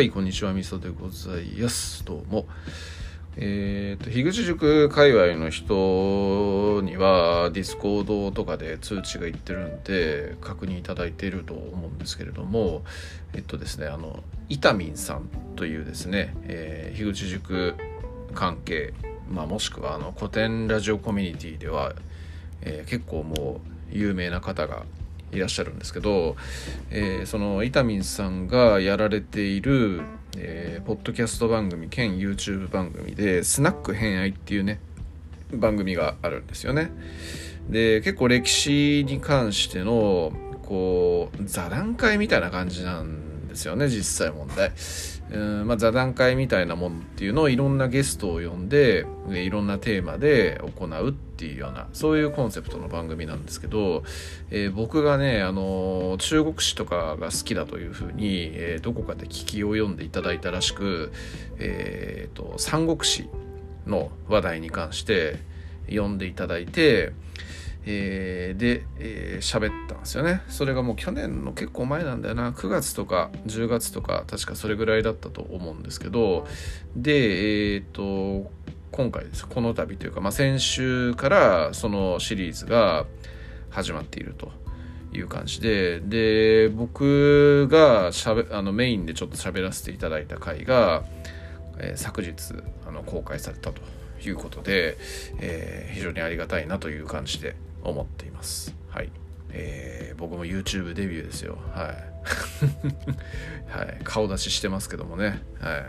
はいこんにちはみそでございます。どうも。えーと、樋口塾界隈の人にはディスコードとかで通知がいってるんで確認いただいていると思うんですけれどもえっとですねあのイタミンさんというですね、えー、樋口塾関係、まあ、もしくはあの古典ラジオコミュニティでは、えー、結構もう有名な方がいらっしゃるんですけど、えー、その伊丹さんがやられているえー、ポッドキャスト番組兼 YouTube 番組で「スナック偏愛」っていうね番組があるんですよね。で結構歴史に関してのこう座談会みたいな感じなんですよね実際問題。うんまあ、座談会みたいなもんっていうのをいろんなゲストを呼んでいろんなテーマで行うっていうようなそういうコンセプトの番組なんですけど、えー、僕がね、あの中国史とかが好きだというふうに、えー、どこかで聞きを読んでいただいたらしく、えーと三国史の話題に関して読んでいただいてえー、で、えー、喋ったんですよね。それがもう去年の結構前なんだよな。9月とか10月とか、確かそれぐらいだったと思うんですけど、で、えっ、ー、と、今回です。この度というか、まあ、先週からそのシリーズが始まっていると。いう感じでで僕がしゃべあのメインでちょっと喋らせていただいた回が、えー、昨日あの公開されたということで、えー、非常にありがたいなという感じで思っています。はい。えー、僕も YouTube デビューですよ。はい。はい、顔出ししてますけどもね。はい。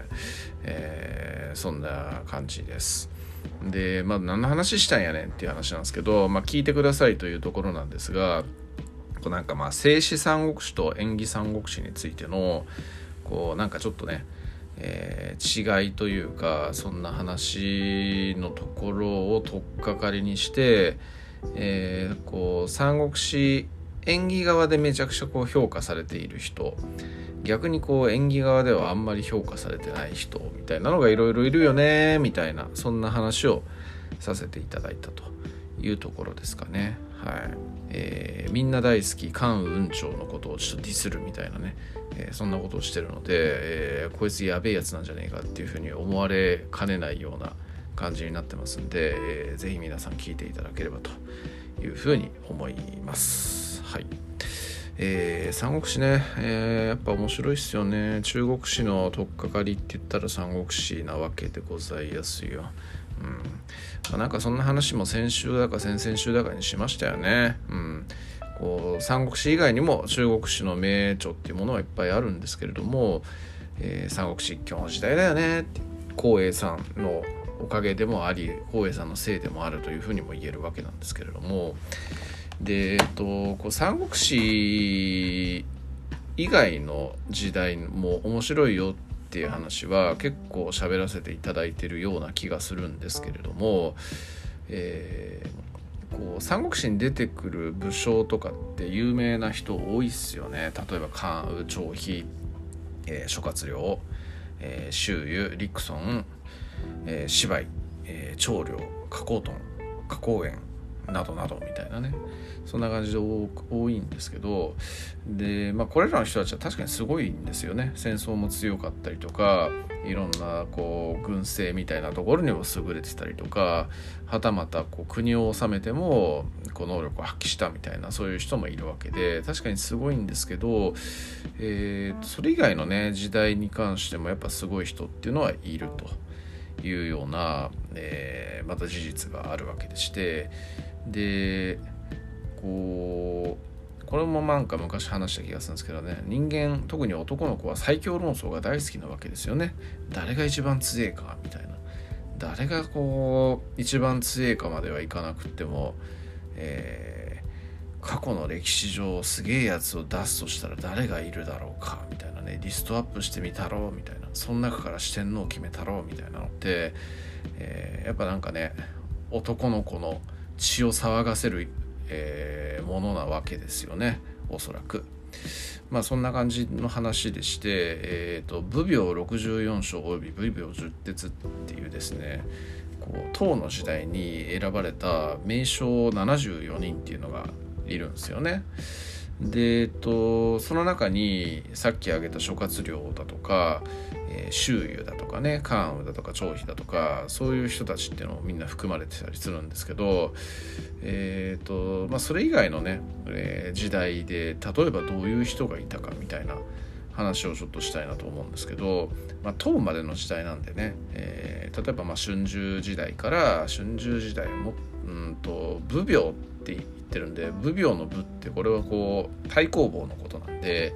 えー、そんな感じです。で、まあ、何の話したんやねん？っていう話なんですけど、まあ、聞いてくださいというところなんですが、こうなんかまあ、静止三国志と演技三国志についての、こう、なんかちょっとね、えー、違いというか、そんな話のところを取っかかりにして、えー、こう三国志演技側でめちゃくちゃこう評価されている人。逆にこう演技側ではあんまり評価されてない人みたいなのがいろいろいるよねみたいな。そんな話をさせていただいたというところですかね。はい。えー、みんな大好き関羽雲長のことをちょっとディスるみたいなね、えー、そんなことをしてるので、えー、こいつやべえやつなんじゃねえかっていうふうに思われかねないような感じになってますんで、えー、ぜひ皆さん聞いていただければというふうに思います。はい。えー、三国志ね、えー、やっぱ面白いっすよね。中国史の取っかかりって言ったら三国志なわけでございやすよ。うんまあ、なんかそんな話も先週だか先々週だかにしましたよね。うん、こう三国志以外にも中国史の名著っていうものはいっぱいあるんですけれども、えー、三国志一強の時代だよねって光栄さんのおかげでもあり光栄さんのせいでもあるというふうにも言えるわけなんですけれども。で、えっと、こう三国志以外の時代も面白いよっていう話は結構喋らせていただいてるような気がするんですけれども、えー、こう三国志に出てくる武将とかって有名な人多いっすよね。例えば関羽張飛、えー、諸葛亮、えー、周瑜陸遜えー、芝居、えー、長領花崗豚花崗園などなどみたいなね。そんな感じで多いんですけど。で、まあ、これらの人たちは確かにすごいんですよね。戦争も強かったりとかいろんなこう軍政みたいなところにも優れてたりとかはたまたこう国を治めてもこう能力を発揮したみたいなそういう人もいるわけで確かにすごいんですけど、えー、それ以外のね時代に関してもやっぱすごい人っていうのはいると。いうような、えー、また事実があるわけでしてでこうこれもなんか昔話した気がするんですけどね人間特に男の子は最強論争が大好きなわけですよね。誰が一番強えかみたいな。誰がこう一番強えかまではいかなくっても、えー、過去の歴史上すげえやつを出すとしたら誰がいるだろうかみたいねリストアップしてみたろうみたいなその中から四天王を決めたろうみたいなのって、えー、やっぱなんかね男の子の血を騒がせる、えー、ものなわけですよねおそらく。まあそんな感じの話でして、えーと、武病64章および武病十鉄っていうですねこう唐の時代に選ばれた名将74人っていうのがいるんですよね。で、えっと、その中にさっき挙げた諸葛亮だとか、えー、周遊だとかね関羽だとか張飛だとかそういう人たちっていうのもみんな含まれてたりするんですけど、えーとまあ、それ以外のね、えー、時代で例えばどういう人がいたかみたいな話をちょっとしたいなと思うんですけど、まあ、唐までの時代なんでね、えー、例えばまあ春秋時代から春秋時代もうんと武病ってってるんで武病の武ってこれはこう太公望のことなんで、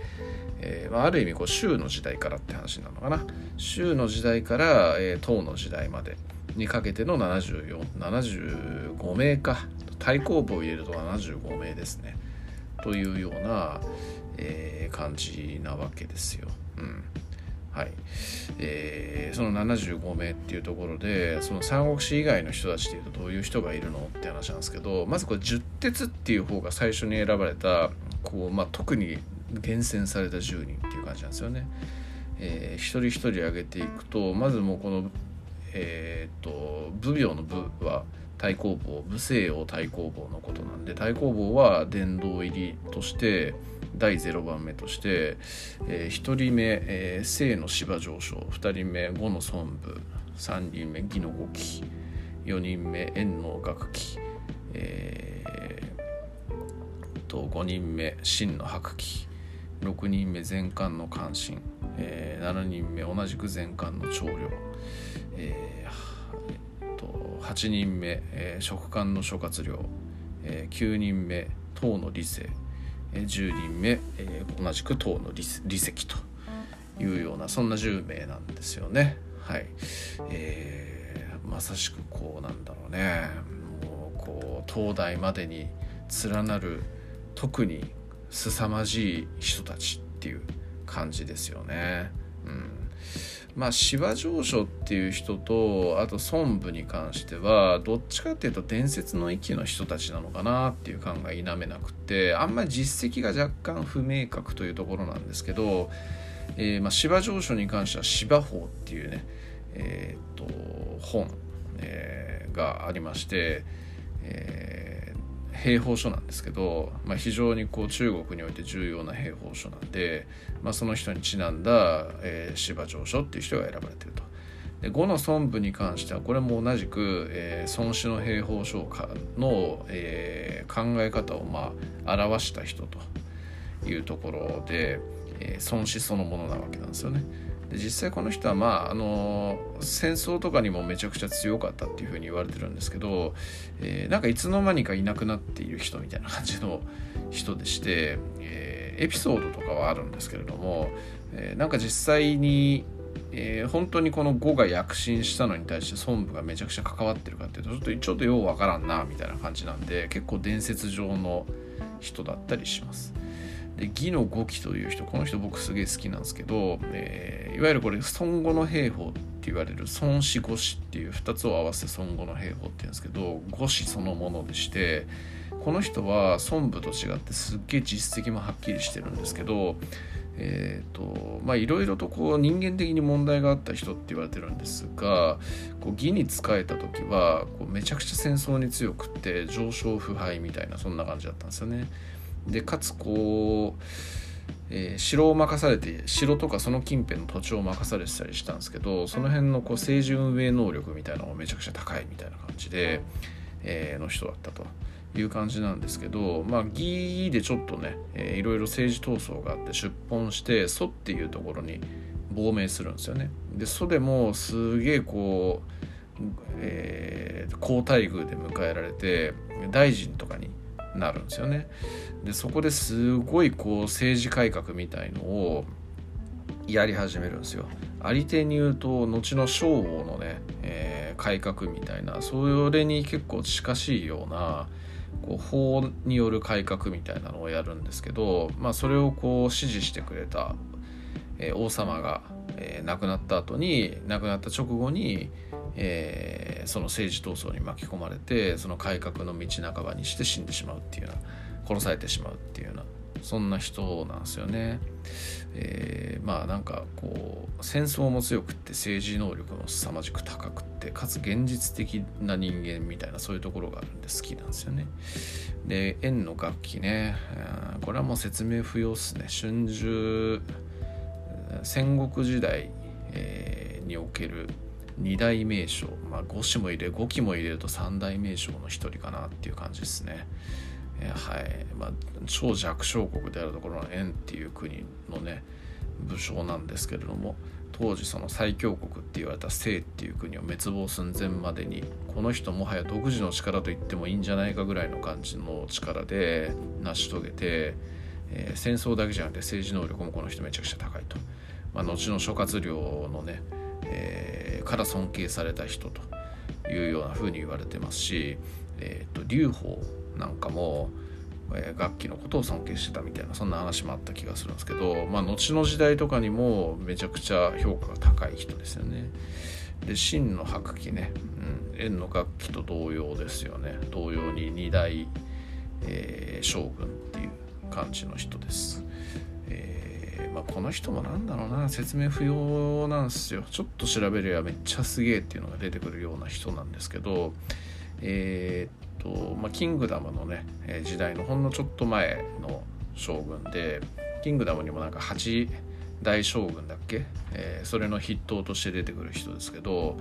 えーまあ、ある意味こう周の時代からって話なのかな。周の時代から、え、唐の時代までにかけての75名か。太公望を入れると75名ですね。というような、えー、感じなわけですよ。うん。はいえー、その75名っていうところでその三国志以外の人たちっていうとどういう人がいるのって話なんですけどまずこれ十鉄っていう方が最初に選ばれたこう、まあ、特に厳選された10人っていう感じなんですよね。えー、一人一人挙げていくとまずもうこの、えー、っと武病の武は太公望武西洋太公望のことなんで太公望は殿堂入りとして第0番目として、えー、1人目、えー、清の芝上昇2人目五の孫武3人目義の五期4人目円の学期、えー、と5人目真の白期6人目前漢の関心、えー、7人目同じく前漢の長領、えー、と8人目、えー、職官の諸葛亮、えー、9人目唐の理性、10人目、えー、同じく唐の理席というようなそんな10名なんですよね。はい、えー、まさしくこうなんだろうねもうこう東大までに連なる特に凄まじい人たちっていう感じですよね。うんまあ芝上昇っていう人とあと孫武に関してはどっちかっていうと伝説の域の人たちなのかなっていう感が否めなくてあんまり実績が若干不明確というところなんですけど、えー、まあ芝上昇に関しては芝法っていうねえー、っと本、えー、がありまして、えー兵法書なんですけど、まあ、非常にこう中国において重要な兵法書なんで、まあ、その人にちなんだ、えー、芝上書っていう人が選ばれてると。で呉の孫武に関してはこれも同じく、えー、孫子の兵法書の、えー、考え方をまあ表した人というところで、えー、孫子そのものなわけなんですよね。で実際この人はまああの戦争とかにもめちゃくちゃ強かったっていうふうに言われてるんですけど、えー、なんかいつの間にかいなくなっている人みたいな感じの人でして、えー、エピソードとかはあるんですけれども、えー、なんか実際にえー、本当にこの呉が躍進したのに対して孫武がめちゃくちゃ関わってるかっていうとちょっとちょっとようわからんなみたいな感じなんで結構伝説上の人だったりします。で義の五期という人この人僕すげえ好きなんですけど、えー、いわゆるこれ孫悟の兵法って言われる孫子五子っていう2つを合わせて孫悟の兵法って言うんですけど五子そのものでしてこの人は孫武と違ってすっげえ実績もはっきりしてるんですけどえーとまあいろいろとこう人間的に問題があった人って言われてるんですがこう義に仕えた時はこうめちゃくちゃ戦争に強くって上昇腐敗みたいなそんな感じだったんですよね。でかつこう、えー、城を任されて城とかその近辺の土地を任されてたりしたんですけどその辺のこう政治運営能力みたいなのがめちゃくちゃ高いみたいな感じで、えー、の人だったと。いう感じなんですけどまあ義でちょっとね、えー、いろいろ政治闘争があって出奔して蘇っていうところに亡命するんですよね。で蘇でもすげえこう、えー、皇太宮で迎えられて大臣とかになるんですよね。でそこですごいこう政治改革みたいのをやり始めるんですよ。あり手に言うと後の昭王のね、えー、改革みたいなそれに結構近しいようなこう法による改革みたいなのをやるんですけど、まあ、それをこう支持してくれた、えー、王様が、えー、亡くなった後に亡くなった直後に、えー、その政治闘争に巻き込まれてその改革の道半ばにして死んでしまうっていうような殺されてしまうっていうようなそんな人なんですよね。えー、まあなんかこう戦争も強くって政治能力も凄まじく高くってかつ現実的な人間みたいなそういうところがあるんで好きなんですよね。で円の楽器ね、これはもう説明不要っすね春秋戦国時代、えー、における二大名将、まあ、5子も入れ5期も入れると三大名将の一人かなっていう感じですね。えー、はい。まあ、超弱小国であるところの円っていう国のね武将なんですけれども当時その最強国って言われた清っていう国を滅亡寸前までにこの人もはや独自の力と言ってもいいんじゃないかぐらいの感じの力で成し遂げて、えー、戦争だけじゃなくて政治能力もこの人めちゃくちゃ高いと、まあ、後の諸葛亮のね、えー、から尊敬された人というような風に言われてますし、えーと、劉邦なんかも、えー、楽器のことを尊敬してたみたいなそんな話もあった気がするんですけど、まあ、後の時代とかにもめちゃくちゃ評価が高い人ですよね。で真の白旗ね、うん、円の楽器と同様ですよね同様に二大、えー、将軍っていう感じの人です。えー、まあ、この人もなんだろうな説明不要なんですよ。ちょっと調べりゃめっちゃすげえっていうのが出てくるような人なんですけどえー、と、まあ、キングダムのね、時代のほんのちょっと前の将軍でキングダムにもなんか8大将軍だっけ、えー、それの筆頭として出てくる人ですけど、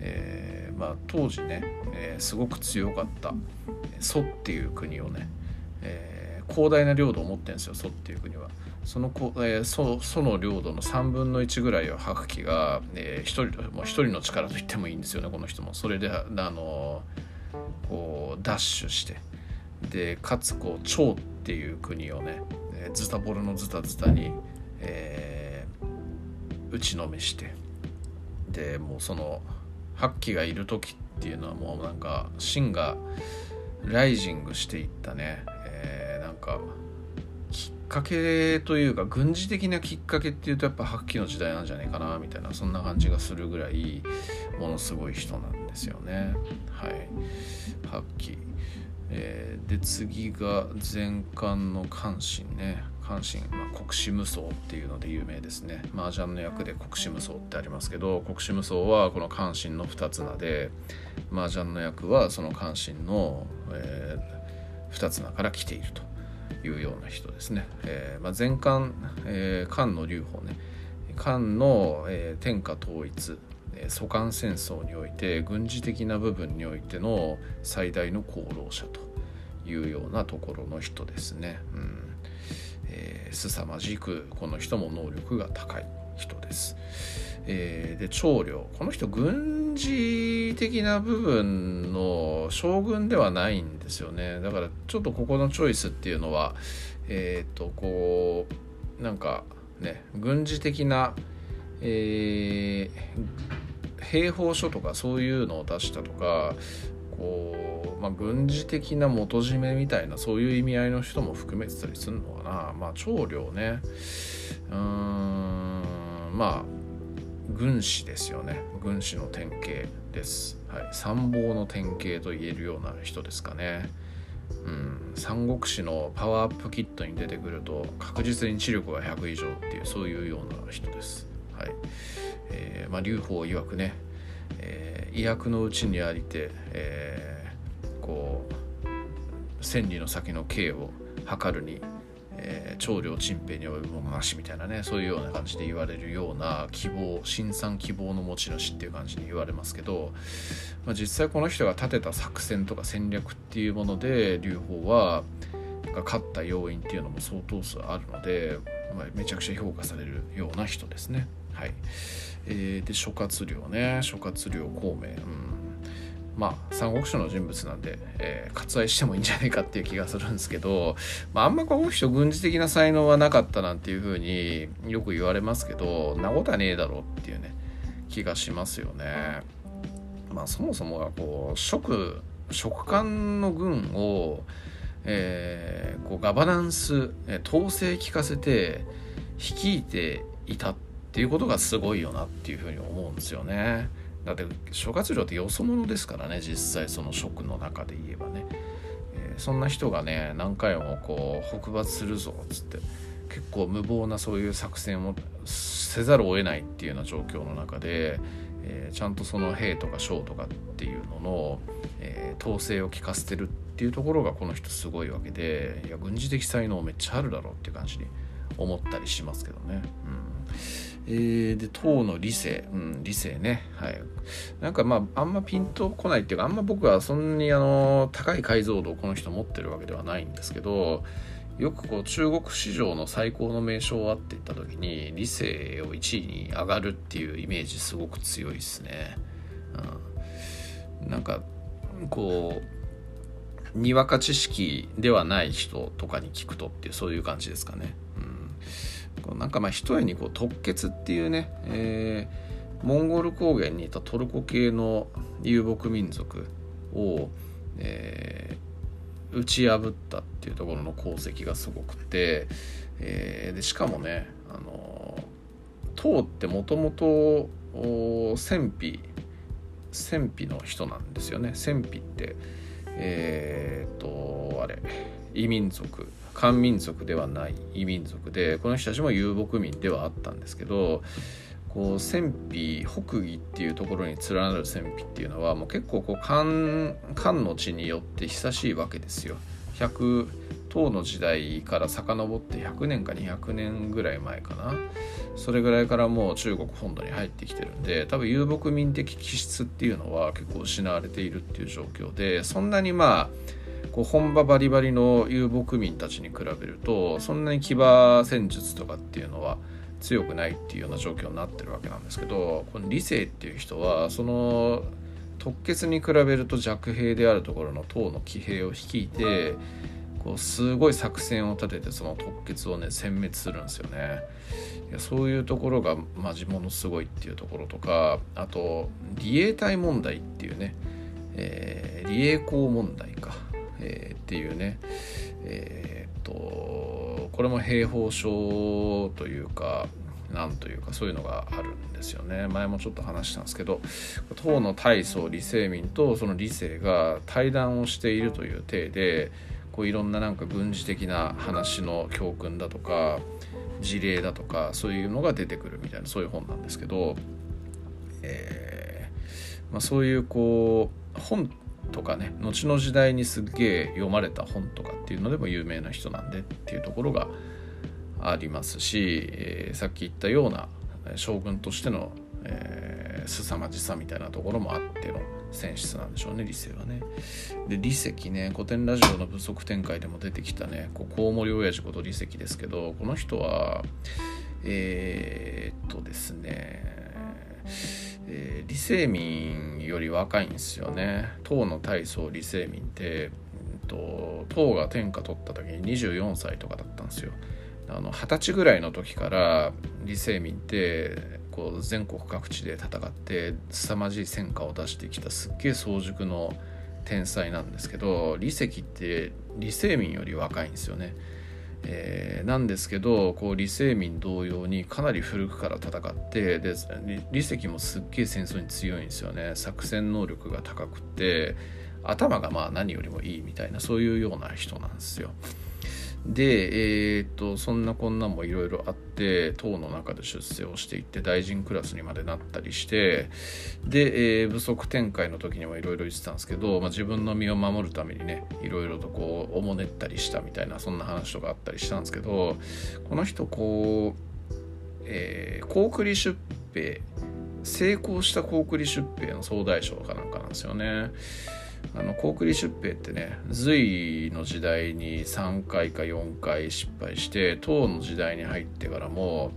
えー、まあ、当時ね、え、すごく強かった。蘇っていう国をね、え広大な領土を持ってるんですよ蘇っていう国は。そのこ、えー、そその領土の3分の1ぐらいを白旗が、えー、一人もう一人の力と言ってもいいんですよねこの人も。それであのこうダッシュしてでかつこう趙っていう国をねズタボロのズタズタに、えー、打ちのめしてでもうその八旗がいる時っていうのはもうなんか秦がライジングしていったね、かきっかけというか軍事的なきっかけっていうとやっぱ八旗の時代なんじゃないかなみたいなそんな感じがするぐらいものすごい人なんですよね。はい。八旗えー、で次が前巻の関心ね。関心、まあ、国士無双っていうので有名ですね。麻雀の役で国士無双ってありますけど国士無双はこの関心の2つ名で麻雀の役はその関心の、えー、2つ名から来ていると。いうような人ですね、えーまあ、前漢、えー、漢の劉邦ね漢の、えー、天下統一蘇韓戦争において軍事的な部分においての最大の功労者というようなところの人ですね。うんえー、凄まじくこの人も能力が高い人です。えー、で長領。この人軍事的な部分の将軍ではないんですよね。だからちょっとここのチョイスっていうのはえっ、とこうなんかね軍事的な、えー、兵法書とかそういうのを出したとかこう、まあ、軍事的な元締めみたいなそういう意味合いの人も含めてたりするのかな。まあ長領ね。うーんまあ軍師ですよね。軍師の典型です、はい、参謀の典型と言えるような人ですかね。うん。三国志のパワーアップキットに出てくると確実に知力が100以上っていうそういうような人です。はい。えー、まあ劉邦曰くね、えー、医薬のうちにありて、えー、こう千里の先の刑を図るにえー、長領陳平に及ぶものなしみたいなねそういうような感じで言われるような希望新参希望の持ち主っていう感じに言われますけど、まあ、実際この人が立てた作戦とか戦略っていうもので劉邦はが勝った要因っていうのも相当数あるので、まあ、めちゃくちゃ評価されるような人ですね。はい。えー、で諸葛亮ね。諸葛亮孔明、うん。まあ、三国志の人物なんで、えー、割愛してもいいんじゃないかっていう気がするんですけど、まあ、あんまこの人軍事的な才能はなかったなんていうふうによく言われますけどなことはねえだろうっていうね気がしますよね。まあそもそもがこう職職官の軍を、えー、こうガバナンス、え統制聞かせて率いていたっていうことがすごいよなっていうふうに思うんですよね。だって諸葛亮ってよそ者ですからね実際その職の中で言えばね、えー、そんな人がね何回もこう北伐するぞっつって結構無謀なそういう作戦をせざるを得ないっていうような状況の中で、えー、ちゃんとその兵とか将とかっていうのの、えー、統制を効かせてるっていうところがこの人すごいわけでいや軍事的才能めっちゃあるだろうっていう感じに思ったりしますけどね。うんえー、で唐の理性、うん、理性ね。はい。なんかまああんまピンとこないっていうかあんま僕はそんなにあの高い解像度をこの人持ってるわけではないんですけどよくこう中国市場の最高の名称はって言った時に理性を1位に上がるっていうイメージすごく強いですね、うん、なんかこうにわか知識ではない人とかに聞くとっていうそういう感じですかね、なんかまあ一重にこう突厥っていうね、えー、モンゴル高原にいたトルコ系の遊牧民族を、えー打ち破ったっていうところの功績がすごくて、えー、でしかもねあの唐ってもともと戦費戦費の人なんですよね。戦費ってえー、っとあれ異民族漢民族ではない異民族でこの人たちも遊牧民ではあったんですけどこう戦費北魏っていうところに連なる戦費っていうのはもう結構こう漢漢の地によって久しいわけですよ。100唐の時代から遡って100年か200年ぐらい前かなそれぐらいからもう中国本土に入ってきてるんで多分遊牧民的気質っていうのは結構失われているっていう状況でそんなにまあこう本場バリバリの遊牧民たちに比べるとそんなに騎馬戦術とかっていうのは強くないっていうような状況になってるわけなんですけどこの理性っていう人はその突厥に比べると弱兵であるところの唐の騎兵を率いてこうすごい作戦を立ててその突厥をね殲滅するんですよね。いやそういうところがマジものすごいっていうところとかあと自衛隊問題っていうね、えー、自衛校問題か、えー、っていうね。えー、っとこれも兵法書というかなんというかそういうのがあるんですよね。前もちょっと話したんですけど唐の大宗李世民とその李世が対談をしているという体でこういろんななんか軍事的な話の教訓だとか事例だとかそういうのが出てくるみたいなそういう本なんですけど、えーまあ、そういうこう本とかね後の時代にすっげえ読まれた本とかっていうのでも有名な人なんでっていうところがありますし、えー、さっき言ったような将軍としての、えー、凄まじさみたいなところもあっての選出なんでしょうね理性はね。で理石ね古典ラジオの不足展開でも出てきたねこうコウモリ親父こと理石ですけどこの人はえー、っとですねえー、李世民より若いんですよね唐の大宗李世民って、えっと、唐が天下取った時に24歳とかだったんですよあの二十歳ぐらいの時から李世民ってこう全国各地で戦って凄まじい戦果を出してきたすっげえ早熟の天才なんですけど李石って李世民より若いんですよね。えー、なんですけどこう李世民同様にかなり古くから戦ってで李石もすっげえ戦争に強いんですよね作戦能力が高くて頭がまあ何よりもいいみたいなそういうような人なんですよ。で、えー、っとそんなこんなもいろいろあって党の中で出世をしていって大臣クラスにまでなったりしてで、えー、不足展開の時にもいろいろ言ってたんですけど、まあ、自分の身を守るためにねいろいろとこうおもねったりしたみたいなそんな話とかあったりしたんですけどこの人こう、えー、高句麗出兵成功した高句麗出兵の総大将かなんかなんですよね。あの高句麗出兵ってね隋の時代に3回か4回失敗して唐の時代に入ってからも、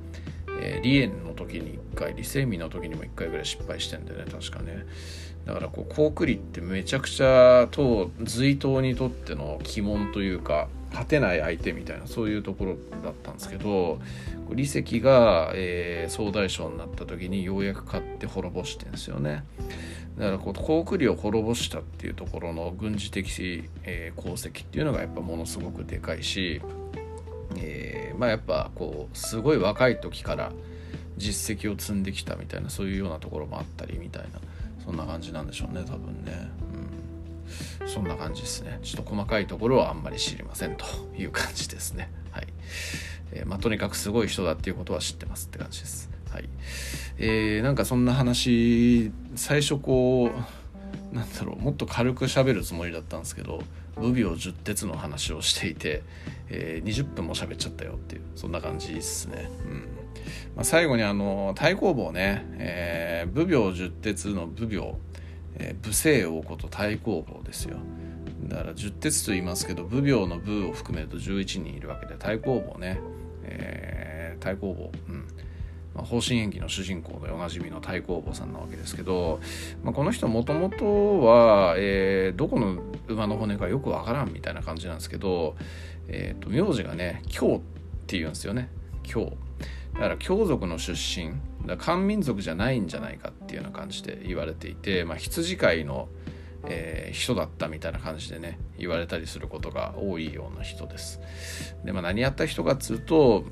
えー、李園の時に1回李世民の時にも1回ぐらい失敗してんだよね確かねだからこう高句麗ってめちゃくちゃ唐隋唐にとっての鬼門というか勝てない相手みたいなそういうところだったんですけど李石が、えー、総大将になった時にようやく勝って滅ぼしてんですよね。だからこう航空を滅ぼしたっていうところの軍事的、えー、功績っていうのがやっぱものすごくでかいし、えー、まあやっぱこうすごい若い時から実績を積んできたみたいなそういうようなところもあったりみたいなそんな感じなんでしょうね多分ね。うん。そんな感じですね。ちょっと細かいところはあんまり知りませんという感じですね。はい、えー、まあ、とにかくすごい人だっていうことは知ってますって感じです。はい。えー、なんかそんな話最初こうなんだろうもっと軽く喋るつもりだったんですけど無病十鉄の話をしていて、えー、20分も喋っちゃったよっていうそんな感じですね。うん。まあ、最後にあの太公望ね、えー、武病十鉄の武病えー、武聖王こと太公望ですよ。だから十鉄と言いますけど武病の武を含めると11人いるわけで太公望ね、えー、太公望。うん。まあ、方針演技の主人公でおなじみの太公望さんなわけですけど、まあ、この人もともとは、えー、どこの馬の骨かよくわからんみたいな感じなんですけど、えーと、名字がね京っていうんですよね。京。だから京族の出身。だ漢民族じゃないんじゃないかっていうような感じで言われていて、まあ、羊飼いの、えー、人だったみたいな感じでね言われたりすることが多いような人です。で、まあ、何やった人かっつうと,、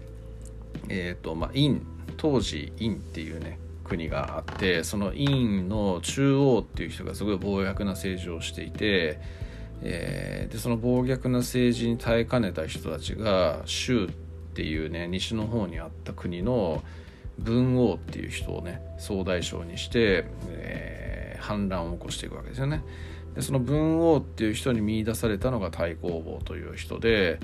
えーとまあ、院当時院っていうね国があってその院の中央っていう人がすごい暴虐な政治をしていて、えー、でその暴虐な政治に耐えかねた人たちが州っていうね西の方にあった国の文王っていう人をね総大将にして、えー、反乱を起こしていくわけですよね。でその文王っていう人に見出されたのが太公望という人で、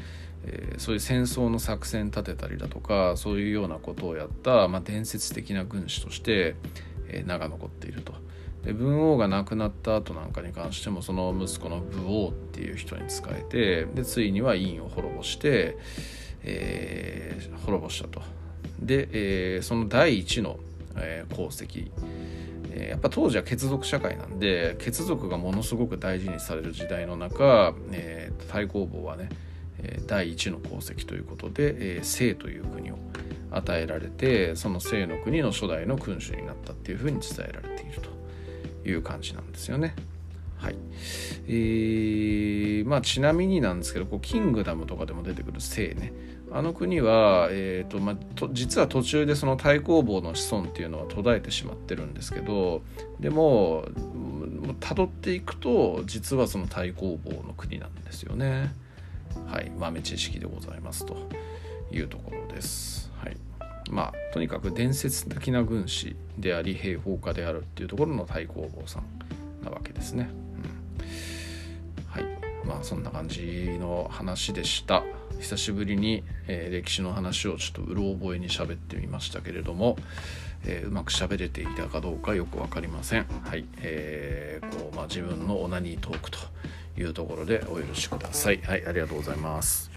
えー、そういう戦争の作戦立てたりだとかそういうようなことをやった、まあ、伝説的な軍師として、えー、名が残っていると。で文王が亡くなった後なんかに関してもその息子の武王っていう人に仕えてでついには院を滅ぼして、えー、滅ぼしたと。で、えー、その第一の、えー、功績、えー、やっぱ当時は血族社会なんで血族がものすごく大事にされる時代の中、えー、太公望はね第一の功績ということで、えー、清という国を与えられてその清の国の初代の君主になったっていうふうに伝えられているという感じなんですよね。はいえーまあ、ちなみになんですけどこうキングダムとかでも出てくる姓ねあの国は、えーとまあ、と実は途中でその太公望の子孫っていうのは途絶えてしまってるんですけどでもたどっていくと実はその太公望の国なんですよね。はい豆知識でございますというところです。はいまあ、とにかく伝説的な軍師であり兵法家であるっていうところの太公望さんなわけですね。うん、はいまあそんな感じの話でした。久しぶりに、えー、歴史の話をちょっとうろ覚えに喋ってみましたけれども、えー、うまく喋れていたかどうかよく分かりません。はい、えー、こうまあ、自分のオナニートークというところでお許しください。はい、ありがとうございます。